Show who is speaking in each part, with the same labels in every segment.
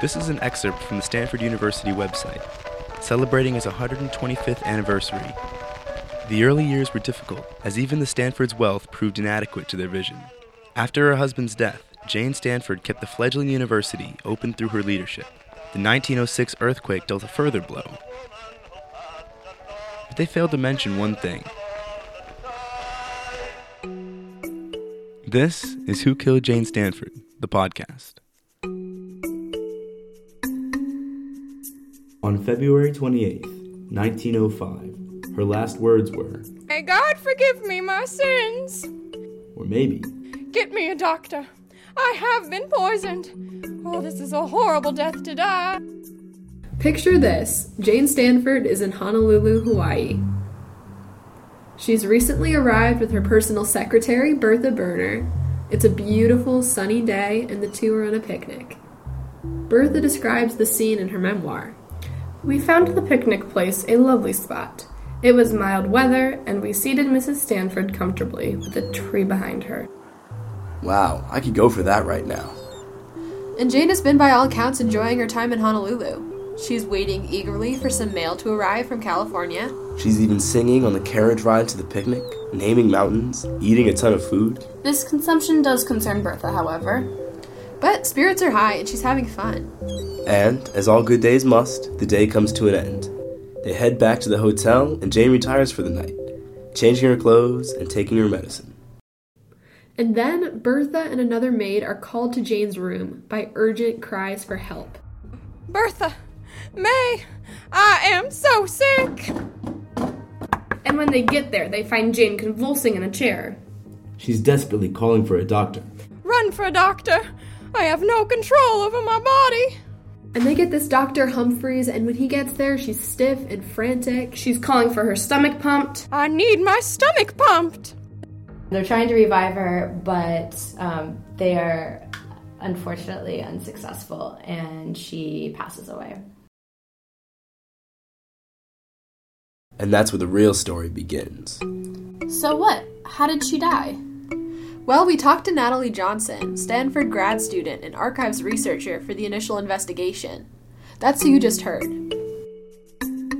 Speaker 1: This is an excerpt from the Stanford University website, celebrating its 125th anniversary. The early years were difficult, as even the Stanford's wealth proved inadequate to their vision. After her husband's death, Jane Stanford kept the fledgling university open through her leadership. The 1906 earthquake dealt a further blow. But they failed to mention one thing. This is Who Killed Jane Stanford, the podcast. On February 28, 1905, her last words were,
Speaker 2: May God forgive me my sins.
Speaker 1: or maybe,
Speaker 2: Get me a doctor. I have been poisoned. Oh, this is a horrible death to die.
Speaker 3: Picture this Jane Stanford is in Honolulu, Hawaii. She's recently arrived with her personal secretary, Bertha Berner. It's a beautiful, sunny day, and the two are on a picnic. Bertha describes the scene in her memoir.
Speaker 4: We found the picnic place a lovely spot. It was mild weather, and we seated Mrs. Stanford comfortably with a tree behind her.
Speaker 5: Wow, I could go for that right now.
Speaker 6: And Jane has been, by all accounts, enjoying her time in Honolulu. She's waiting eagerly for some mail to arrive from California.
Speaker 5: She's even singing on the carriage ride to the picnic, naming mountains, eating a ton of food.
Speaker 4: This consumption does concern Bertha, however.
Speaker 6: But spirits are high and she's having fun.
Speaker 5: And, as all good days must, the day comes to an end. They head back to the hotel, and Jane retires for the night, changing her clothes and taking her medicine.
Speaker 3: And then Bertha and another maid are called to Jane's room by urgent cries for help.
Speaker 2: Bertha, May, I am so sick.
Speaker 4: And when they get there, they find Jane convulsing in a chair.
Speaker 1: she's desperately calling for a doctor.
Speaker 2: Run for a doctor. I have no control over my body.
Speaker 3: And they get this Dr. Humphreys, and when he gets there, she's stiff and frantic.
Speaker 4: She's calling for her stomach pumped.
Speaker 2: I need my stomach pumped.
Speaker 7: They're trying to revive her, but um, they are unfortunately unsuccessful, and she passes away.
Speaker 5: And that's where the real story begins.
Speaker 4: So what? How did she die?
Speaker 6: Well, we talked to Natalie Johnson, Stanford grad student and archives researcher for the initial investigation. That's who you just heard.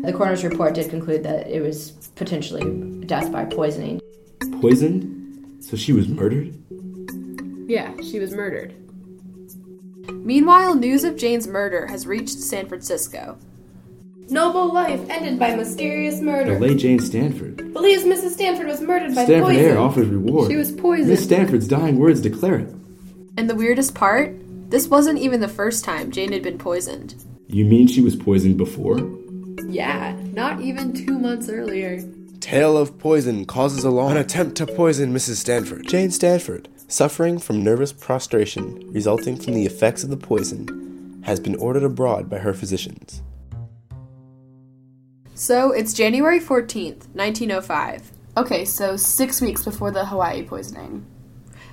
Speaker 7: The coroner's report did conclude that it was potentially death by poisoning.
Speaker 1: Poisoned? So she was murdered?
Speaker 3: Yeah, she was murdered.
Speaker 6: Meanwhile, news of Jane's murder has reached San Francisco.
Speaker 4: Noble life ended by mysterious murder.
Speaker 1: Delay Jane Stanford.
Speaker 4: Believes Mrs. Stanford was murdered by
Speaker 1: Stanford
Speaker 4: poison.
Speaker 1: Heir offers reward.
Speaker 3: She was poisoned.
Speaker 1: Miss Stanford's dying words declare it.
Speaker 6: And the weirdest part? This wasn't even the first time Jane had been poisoned.
Speaker 1: You mean she was poisoned before?
Speaker 3: Yeah, not even two months earlier.
Speaker 5: Tale of poison causes alarm. An attempt to poison Mrs. Stanford. Jane Stanford, suffering from nervous prostration resulting from the effects of the poison, has been ordered abroad by her physicians.
Speaker 6: So it's January 14th, 1905.
Speaker 4: Okay, so six weeks before the Hawaii poisoning.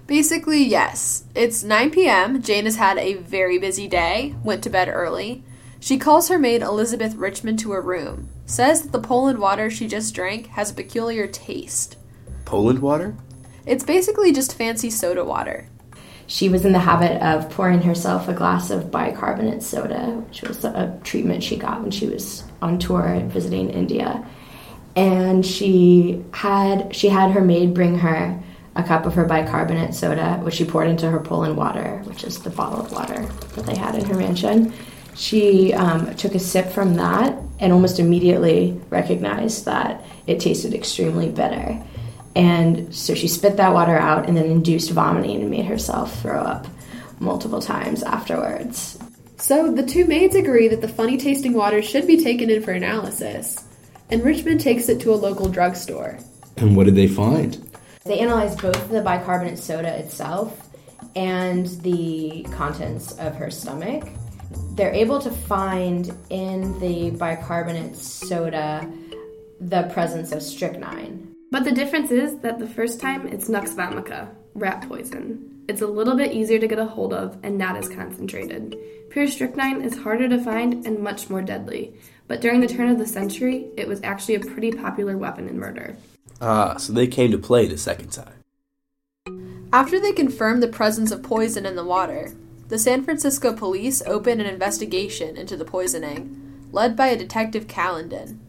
Speaker 6: Basically, yes. It's 9 p.m. Jane has had a very busy day, went to bed early. She calls her maid Elizabeth Richmond to her room, says that the Poland water she just drank has a peculiar taste.
Speaker 5: Poland water?
Speaker 6: It's basically just fancy soda water.
Speaker 7: She was in the habit of pouring herself a glass of bicarbonate soda, which was a treatment she got when she was on tour visiting India. And she had she had her maid bring her a cup of her bicarbonate soda, which she poured into her Poland water, which is the bottled water that they had in her mansion. She um, took a sip from that and almost immediately recognized that it tasted extremely bitter. And so she spit that water out and then induced vomiting and made herself throw up multiple times afterwards.
Speaker 3: So the two maids agree that the funny tasting water should be taken in for analysis, and Richmond takes it to a local drugstore.
Speaker 1: And what did they find?
Speaker 7: They analyzed both the bicarbonate soda itself and the contents of her stomach. They're able to find in the bicarbonate soda the presence of strychnine.
Speaker 4: But the difference is that the first time it's Nux vomica, rat poison. It's a little bit easier to get a hold of and not as concentrated. Pure strychnine is harder to find and much more deadly, but during the turn of the century, it was actually a pretty popular weapon in murder.
Speaker 5: Ah, so they came to play the second time.
Speaker 6: After they confirmed the presence of poison in the water, the San Francisco police opened an investigation into the poisoning, led by a detective Callandon.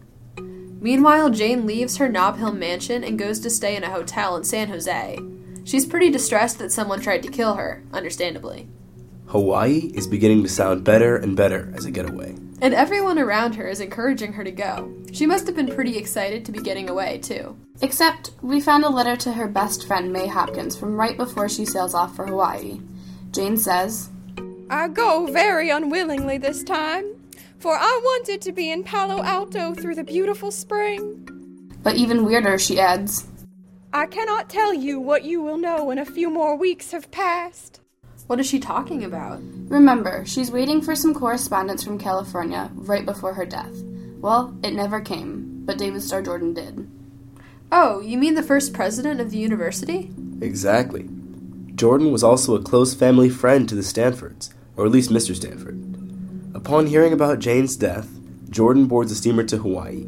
Speaker 6: Meanwhile, Jane leaves her Nob Hill mansion and goes to stay in a hotel in San Jose. She's pretty distressed that someone tried to kill her, understandably.
Speaker 5: Hawaii is beginning to sound better and better as a getaway.
Speaker 6: And everyone around her is encouraging her to go. She must have been pretty excited to be getting away, too.
Speaker 4: Except, we found a letter to her best friend May Hopkins from right before she sails off for Hawaii. Jane says,
Speaker 2: I go very unwillingly this time, for I wanted to be in Palo Alto through the beautiful spring.
Speaker 4: But even weirder, she adds,
Speaker 2: I cannot tell you what you will know when a few more weeks have passed.
Speaker 6: What is she talking about?
Speaker 4: Remember, she's waiting for some correspondence from California right before her death. Well, it never came, but David Starr Jordan did.
Speaker 6: Oh, you mean the first president of the university?
Speaker 5: Exactly. Jordan was also a close family friend to the Stanfords, or at least Mr. Stanford. Upon hearing about Jane's death, Jordan boards a steamer to Hawaii.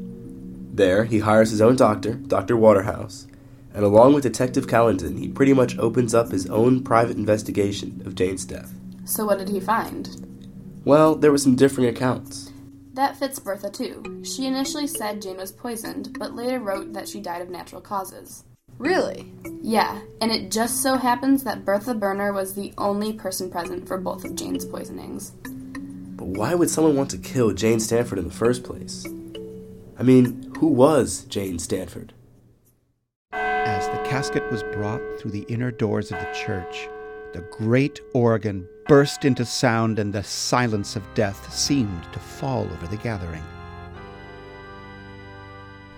Speaker 5: There, he hires his own doctor, Dr. Waterhouse, and along with Detective Callandon, he pretty much opens up his own private investigation of Jane's death.
Speaker 4: So, what did he find?
Speaker 5: Well, there were some differing accounts.
Speaker 4: That fits Bertha too. She initially said Jane was poisoned, but later wrote that she died of natural causes.
Speaker 6: Really?
Speaker 4: Yeah, and it just so happens that Bertha Berner was the only person present for both of Jane's poisonings.
Speaker 5: But why would someone want to kill Jane Stanford in the first place? I mean, who was Jane Stanford?
Speaker 8: As the casket was brought through the inner doors of the church, the great organ burst into sound, and the silence of death seemed to fall over the gathering.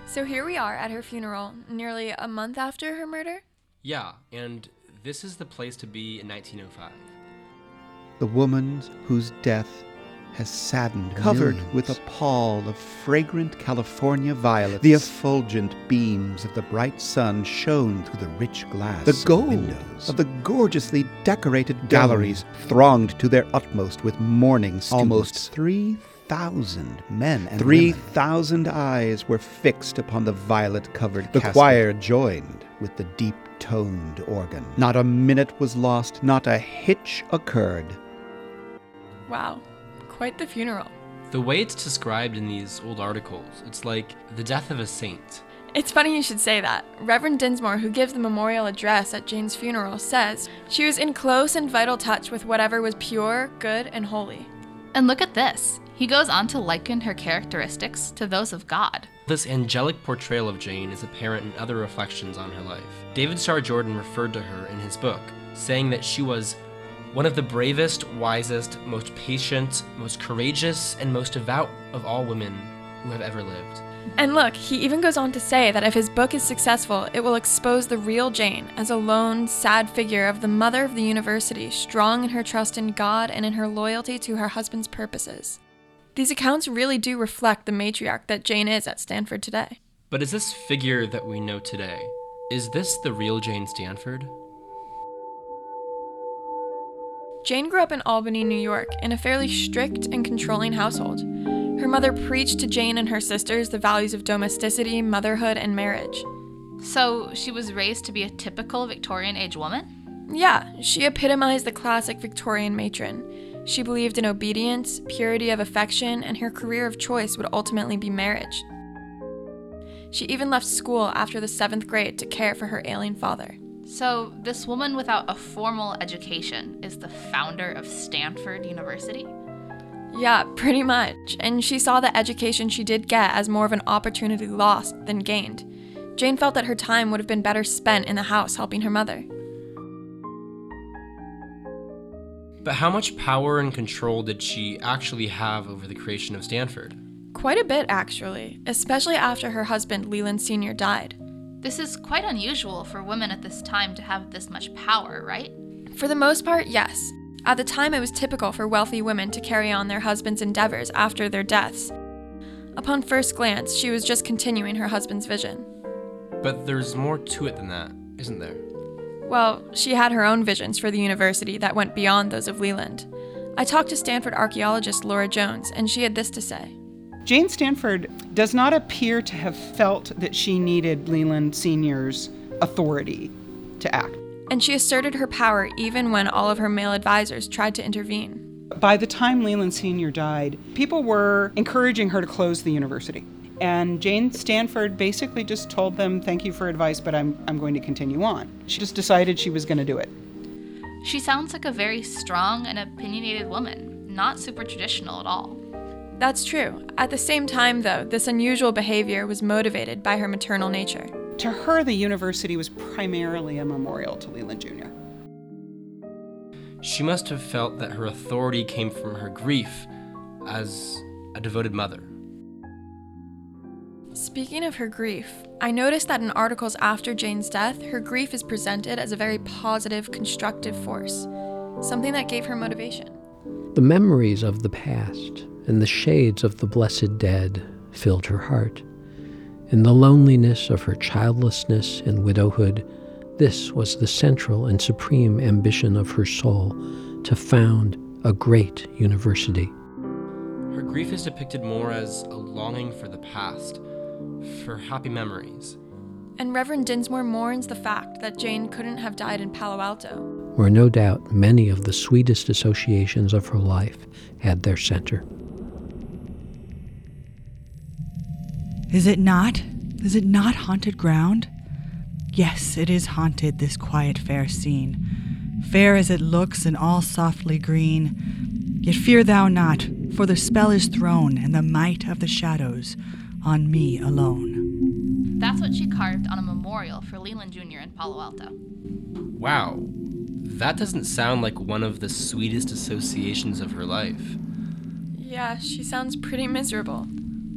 Speaker 9: So here we are at her funeral, nearly a month after her murder.
Speaker 10: Yeah, and this is the place to be in 1905.
Speaker 8: The woman whose death has saddened, covered
Speaker 11: Millions.
Speaker 8: with a pall of fragrant California violets. The effulgent beams of the bright sun shone through the rich glass. The gold
Speaker 11: windows.
Speaker 8: of the gorgeously decorated galleries thronged to their utmost with mourning students. Almost three thousand men and three thousand eyes were fixed upon the violet-covered The
Speaker 11: casket.
Speaker 8: choir joined with the deep-toned organ. Not a minute was lost, not a hitch occurred.
Speaker 9: Wow, quite the funeral.
Speaker 10: The way it's described in these old articles, it's like the death of a saint.
Speaker 9: It's funny you should say that. Reverend Dinsmore, who gives the memorial address at Jane's funeral, says she was in close and vital touch with whatever was pure, good, and holy.
Speaker 12: And look at this. He goes on to liken her characteristics to those of God.
Speaker 10: This angelic portrayal of Jane is apparent in other reflections on her life. David Starr Jordan referred to her in his book, saying that she was one of the bravest, wisest, most patient, most courageous, and most devout of all women who have ever lived.
Speaker 9: And look, he even goes on to say that if his book is successful, it will expose the real Jane as a lone, sad figure of the mother of the university, strong in her trust in God and in her loyalty to her husband's purposes. These accounts really do reflect the matriarch that Jane is at Stanford today.
Speaker 10: But is this figure that we know today, is this the real Jane Stanford?
Speaker 9: Jane grew up in Albany, New York, in a fairly strict and controlling household. Her mother preached to Jane and her sisters the values of domesticity, motherhood, and marriage.
Speaker 12: So she was raised to be a typical Victorian age woman?
Speaker 9: Yeah, she epitomized the classic Victorian matron. She believed in obedience, purity of affection, and her career of choice would ultimately be marriage. She even left school after the seventh grade to care for her ailing father.
Speaker 12: So this woman without a formal education is the founder of Stanford University?
Speaker 9: Yeah, pretty much. And she saw the education she did get as more of an opportunity lost than gained. Jane felt that her time would have been better spent in the house helping her mother.
Speaker 10: But how much power and control did she actually have over the creation of Stanford?
Speaker 9: Quite a bit, actually, especially after her husband, Leland Sr., died.
Speaker 12: This is quite unusual for women at this time to have this much power, right?
Speaker 9: For the most part, yes. At the time, it was typical for wealthy women to carry on their husbands' endeavors after their deaths. Upon first glance, she was just continuing her husband's vision.
Speaker 10: But there's more to it than that, isn't there?
Speaker 9: Well, she had her own visions for the university that went beyond those of Leland. I talked to Stanford archaeologist Laura Jones, and she had this to say.
Speaker 13: Jane Stanford does not appear to have felt that she needed Leland Sr.'s authority to act.
Speaker 9: And she asserted her power even when all of her male advisors tried to intervene.
Speaker 13: By the time Leland Sr. died, people were encouraging her to close the university. And Jane Stanford basically just told them, Thank you for advice, but I'm, I'm going to continue on. She just decided she was going to do it.
Speaker 12: She sounds like a very strong and opinionated woman, not super traditional at all.
Speaker 9: That's true. At the same time, though, this unusual behavior was motivated by her maternal nature.
Speaker 13: To her, the university was primarily a memorial to Leland Jr.
Speaker 10: She must have felt that her authority came from her grief as a devoted mother.
Speaker 9: Speaking of her grief, I noticed that in articles after Jane's death, her grief is presented as a very positive, constructive force, something that gave her motivation.
Speaker 11: The memories of the past and the shades of the blessed dead filled her heart. In the loneliness of her childlessness and widowhood, this was the central and supreme ambition of her soul to found a great university.
Speaker 10: Her grief is depicted more as a longing for the past, for happy memories.
Speaker 9: And Reverend Dinsmore mourns the fact that Jane couldn't have died in Palo Alto.
Speaker 11: Where no doubt many of the sweetest associations of her life had their center.
Speaker 14: Is it not? Is it not haunted ground? Yes, it is haunted, this quiet fair scene. Fair as it looks and all softly green. Yet fear thou not, for the spell is thrown, and the might of the shadows on me alone.
Speaker 12: That's what she carved on a memorial for Leland Jr. in Palo Alto.
Speaker 10: Wow, that doesn't sound like one of the sweetest associations of her life.
Speaker 9: Yeah, she sounds pretty miserable.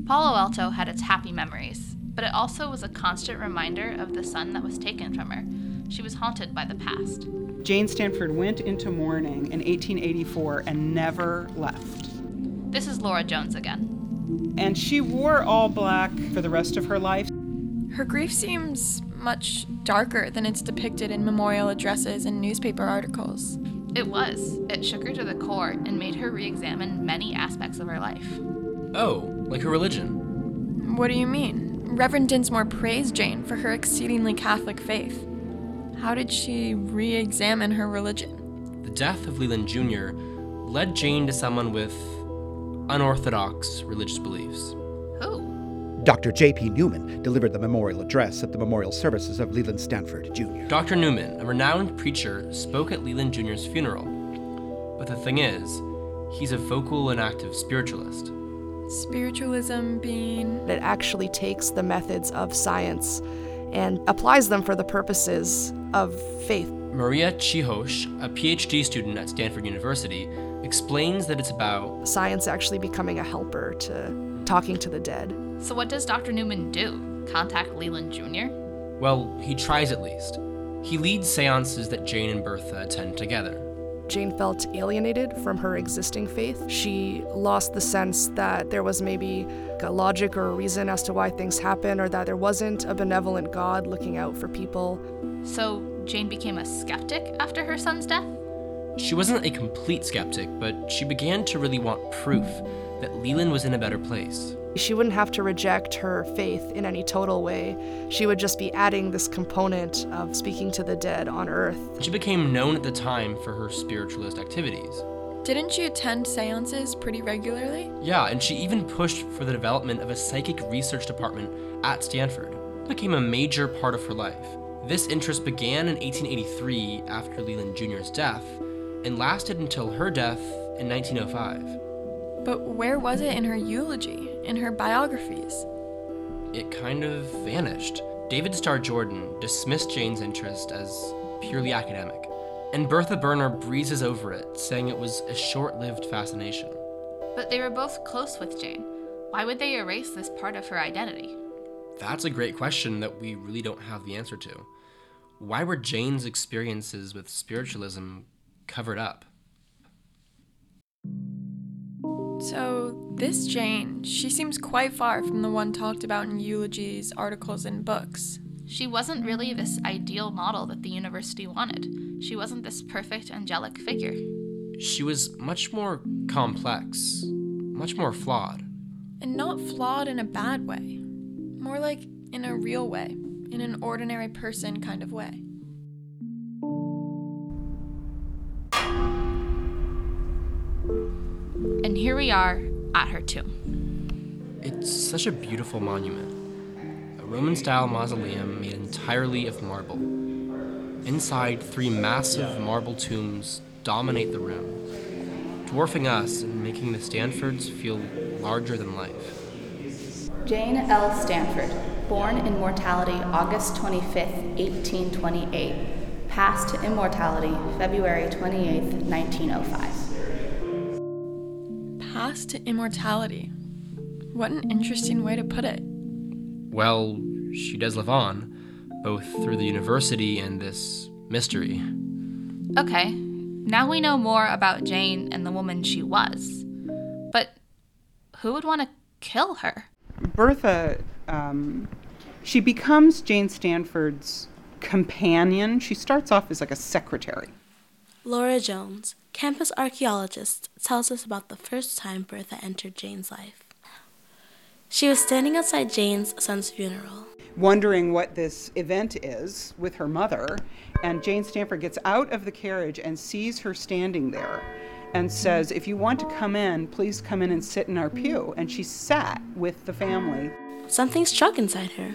Speaker 12: Palo Alto had its happy memories, but it also was a constant reminder of the son that was taken from her. She was haunted by the past.
Speaker 13: Jane Stanford went into mourning in 1884 and never left.
Speaker 12: This is Laura Jones again.
Speaker 13: And she wore all black for the rest of her life.
Speaker 9: Her grief seems much darker than it's depicted in memorial addresses and newspaper articles.
Speaker 12: It was. It shook her to the core and made her re examine many aspects of her life.
Speaker 10: Oh, like her religion.
Speaker 9: What do you mean? Reverend Dinsmore praised Jane for her exceedingly Catholic faith. How did she re examine her religion?
Speaker 10: The death of Leland Jr. led Jane to someone with unorthodox religious beliefs.
Speaker 12: Who?
Speaker 8: Dr. J.P. Newman delivered the memorial address at the memorial services of Leland Stanford Jr.
Speaker 10: Dr. Newman, a renowned preacher, spoke at Leland Jr.'s funeral. But the thing is, he's a vocal and active spiritualist.
Speaker 9: Spiritualism being.
Speaker 15: It actually takes the methods of science and applies them for the purposes of faith.
Speaker 10: Maria Chihosh, a PhD student at Stanford University, explains that it's about
Speaker 15: science actually becoming a helper to talking to the dead.
Speaker 12: So, what does Dr. Newman do? Contact Leland Jr.?
Speaker 10: Well, he tries at least. He leads seances that Jane and Bertha attend together.
Speaker 15: Jane felt alienated from her existing faith. She lost the sense that there was maybe a logic or a reason as to why things happen, or that there wasn't a benevolent God looking out for people.
Speaker 12: So, Jane became a skeptic after her son's death?
Speaker 10: She wasn't a complete skeptic, but she began to really want proof that Leland was in a better place.
Speaker 15: She wouldn't have to reject her faith in any total way. She would just be adding this component of speaking to the dead on earth.
Speaker 10: She became known at the time for her spiritualist activities.
Speaker 9: Didn't she attend seances pretty regularly?
Speaker 10: Yeah, and she even pushed for the development of a psychic research department at Stanford. It became a major part of her life. This interest began in 1883 after Leland Jr.'s death and lasted until her death in 1905.
Speaker 9: But where was it in her eulogy, in her biographies?
Speaker 10: It kind of vanished. David Starr Jordan dismissed Jane's interest as purely academic, and Bertha Berner breezes over it, saying it was a short lived fascination.
Speaker 12: But they were both close with Jane. Why would they erase this part of her identity?
Speaker 10: That's a great question that we really don't have the answer to. Why were Jane's experiences with spiritualism covered up?
Speaker 9: So, this Jane, she seems quite far from the one talked about in eulogies, articles, and books.
Speaker 12: She wasn't really this ideal model that the university wanted. She wasn't this perfect angelic figure.
Speaker 10: She was much more complex, much more flawed.
Speaker 9: And not flawed in a bad way, more like in a real way, in an ordinary person kind of way.
Speaker 12: And here we are at her tomb.
Speaker 10: It's such a beautiful monument. A Roman style mausoleum made entirely of marble. Inside, three massive marble tombs dominate the room, dwarfing us and making the Stanfords feel larger than life.
Speaker 12: Jane L. Stanford, born in mortality August 25, 1828, passed to immortality February 28, 1905.
Speaker 9: Passed to immortality. What an interesting way to put it.
Speaker 10: Well, she does live on, both through the university and this mystery.
Speaker 12: Okay, now we know more about Jane and the woman she was. But who would want to kill her?
Speaker 13: Bertha, um, she becomes Jane Stanford's companion. She starts off as like a secretary.
Speaker 16: Laura Jones, campus archaeologist, tells us about the first time Bertha entered Jane's life. She was standing outside Jane's son's funeral.
Speaker 13: Wondering what this event is with her mother, and Jane Stanford gets out of the carriage and sees her standing there and says, If you want to come in, please come in and sit in our pew. And she sat with the family.
Speaker 16: Something struck inside her.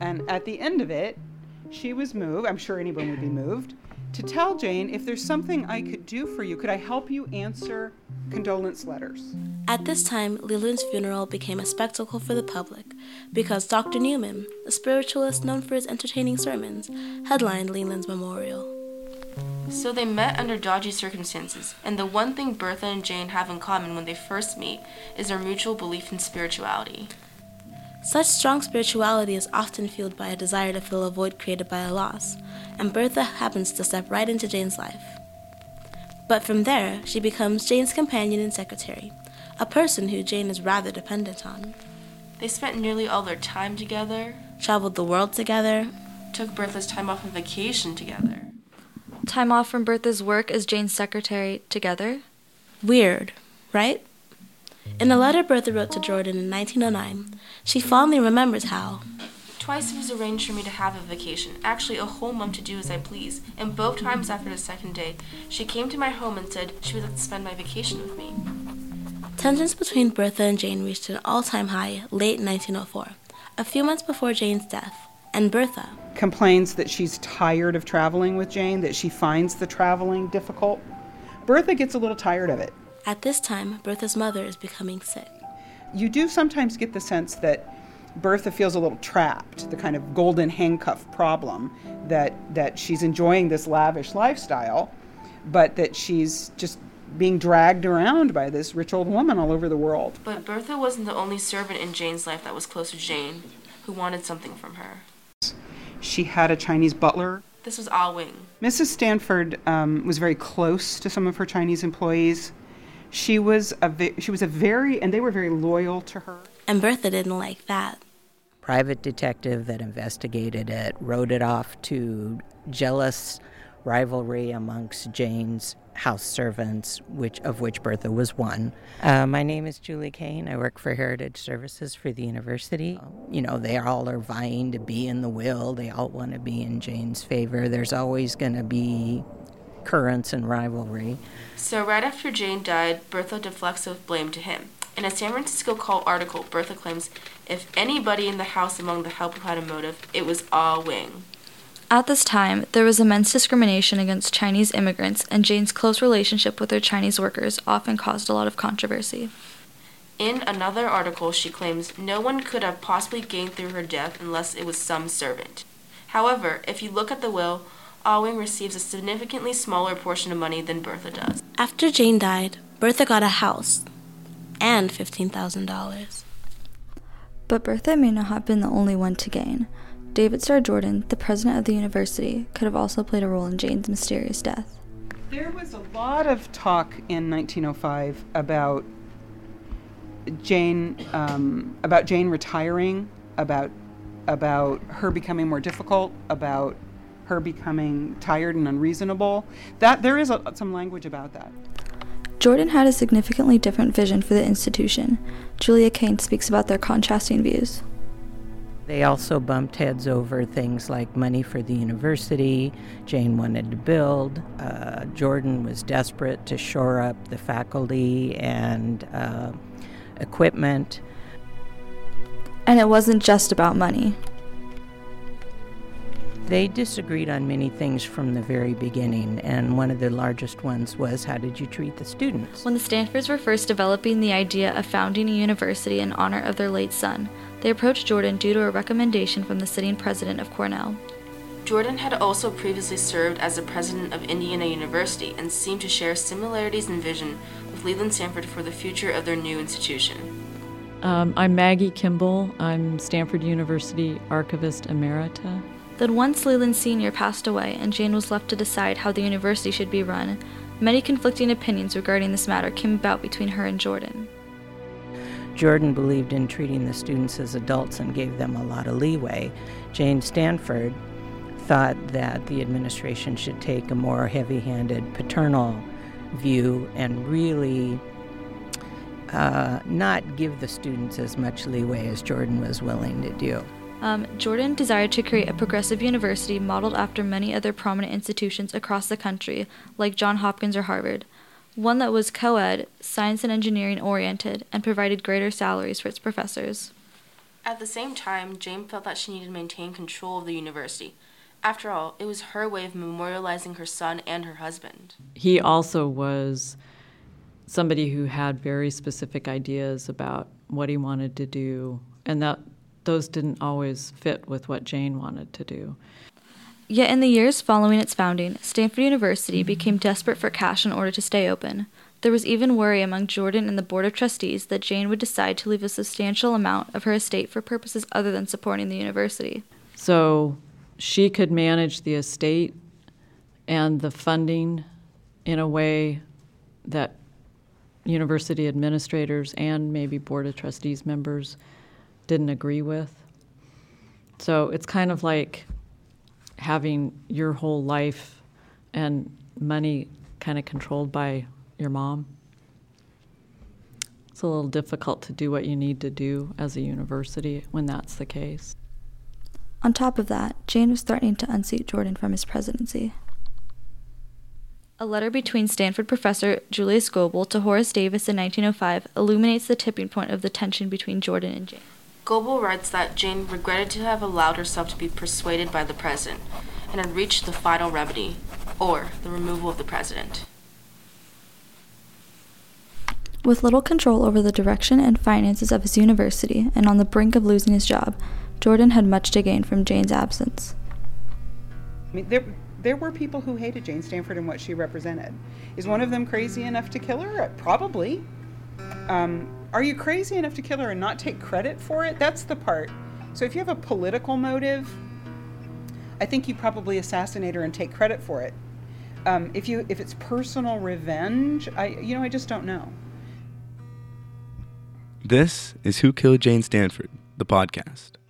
Speaker 13: And at the end of it, she was moved, I'm sure anyone would be moved, to tell Jane, if there's something I could do for you, could I help you answer condolence letters?
Speaker 16: At this time, Leland's funeral became a spectacle for the public because Dr. Newman, a spiritualist known for his entertaining sermons, headlined Leland's memorial.
Speaker 17: So they met under dodgy circumstances, and the one thing Bertha and Jane have in common when they first meet is their mutual belief in spirituality.
Speaker 16: Such strong spirituality is often fueled by a desire to fill a void created by a loss, and Bertha happens to step right into Jane's life. But from there, she becomes Jane's companion and secretary, a person who Jane is rather dependent on.
Speaker 17: They spent nearly all their time together,
Speaker 16: traveled the world together,
Speaker 17: took Bertha's time off on vacation together.
Speaker 18: Time off from Bertha's work as Jane's secretary together?
Speaker 16: Weird, right? In a letter Bertha wrote to Jordan in 1909, she fondly remembers how.
Speaker 17: Twice it was arranged for me to have a vacation, actually a whole month to do as I please, and both times after the second day, she came to my home and said she would like to spend my vacation with me.
Speaker 16: Tensions between Bertha and Jane reached an all time high late 1904, a few months before Jane's death, and Bertha
Speaker 13: complains that she's tired of traveling with Jane, that she finds the traveling difficult. Bertha gets a little tired of it.
Speaker 16: At this time, Bertha's mother is becoming sick.
Speaker 13: You do sometimes get the sense that Bertha feels a little trapped, the kind of golden handcuff problem that that she's enjoying this lavish lifestyle, but that she's just being dragged around by this rich old woman all over the world.
Speaker 17: But Bertha wasn't the only servant in Jane's life that was close to Jane, who wanted something from her.
Speaker 13: She had a Chinese butler.
Speaker 17: This was Ah Wing.
Speaker 13: Mrs. Stanford um, was very close to some of her Chinese employees. She was a ve- she was a very and they were very loyal to her.
Speaker 16: And Bertha didn't like that.
Speaker 19: Private detective that investigated it wrote it off to jealous rivalry amongst Jane's house servants, which of which Bertha was one. Uh, my name is Julie Cain. I work for Heritage Services for the university. You know, they all are vying to be in the will. They all want to be in Jane's favor. There's always going to be currents and rivalry.
Speaker 17: So right after Jane died, Bertha deflects the blame to him. In a San Francisco Call article, Bertha claims if anybody in the house among the help had a motive, it was Ah Wing.
Speaker 18: At this time, there was immense discrimination against Chinese immigrants, and Jane's close relationship with her Chinese workers often caused a lot of controversy.
Speaker 17: In another article, she claims no one could have possibly gained through her death unless it was some servant. However, if you look at the will, Wing receives a significantly smaller portion of money than Bertha does.
Speaker 16: After Jane died, Bertha got a house and $15,000.
Speaker 18: But Bertha may not have been the only one to gain. David Starr Jordan, the president of the university, could have also played a role in Jane's mysterious death.
Speaker 13: There was a lot of talk in 1905 about Jane, um, about Jane retiring, about about her becoming more difficult, about her becoming tired and unreasonable. That there is a, some language about that.
Speaker 18: Jordan had a significantly different vision for the institution. Julia Cain speaks about their contrasting views.
Speaker 19: They also bumped heads over things like money for the university. Jane wanted to build. Uh, Jordan was desperate to shore up the faculty and uh, equipment.
Speaker 18: And it wasn't just about money.
Speaker 19: They disagreed on many things from the very beginning, and one of the largest ones was how did you treat the students?
Speaker 18: When the Stanfords were first developing the idea of founding a university in honor of their late son, they approached Jordan due to a recommendation from the sitting president of Cornell.
Speaker 17: Jordan had also previously served as the president of Indiana University and seemed to share similarities in vision with Leland Stanford for the future of their new institution.
Speaker 20: Um, I'm Maggie Kimball. I'm Stanford University Archivist Emerita.
Speaker 18: Then, once Leland Sr. passed away and Jane was left to decide how the university should be run, many conflicting opinions regarding this matter came about between her and Jordan.
Speaker 19: Jordan believed in treating the students as adults and gave them a lot of leeway. Jane Stanford thought that the administration should take a more heavy handed paternal view and really uh, not give the students as much leeway as Jordan was willing to do.
Speaker 18: Um, Jordan desired to create a progressive university modeled after many other prominent institutions across the country, like Johns Hopkins or Harvard, one that was co ed, science and engineering oriented, and provided greater salaries for its professors.
Speaker 17: At the same time, Jane felt that she needed to maintain control of the university. After all, it was her way of memorializing her son and her husband.
Speaker 20: He also was somebody who had very specific ideas about what he wanted to do, and that those didn't always fit with what Jane wanted to do.
Speaker 18: Yet in the years following its founding, Stanford University mm-hmm. became desperate for cash in order to stay open. There was even worry among Jordan and the Board of Trustees that Jane would decide to leave a substantial amount of her estate for purposes other than supporting the university.
Speaker 20: So she could manage the estate and the funding in a way that university administrators and maybe Board of Trustees members didn't agree with. So it's kind of like having your whole life and money kind of controlled by your mom. It's a little difficult to do what you need to do as a university when that's the case.
Speaker 18: On top of that, Jane was threatening to unseat Jordan from his presidency. A letter between Stanford professor Julius Goebel to Horace Davis in 1905 illuminates the tipping point of the tension between Jordan and Jane.
Speaker 17: Goebel writes that Jane regretted to have allowed herself to be persuaded by the president and had reached the final remedy, or the removal of the president.
Speaker 18: With little control over the direction and finances of his university and on the brink of losing his job, Jordan had much to gain from Jane's absence.
Speaker 13: I mean, there, there were people who hated Jane Stanford and what she represented. Is one of them crazy enough to kill her? Probably. Um, are you crazy enough to kill her and not take credit for it? That's the part. So if you have a political motive, I think you probably assassinate her and take credit for it. Um, if you if it's personal revenge, I you know I just don't know.
Speaker 1: This is Who Killed Jane Stanford, the podcast.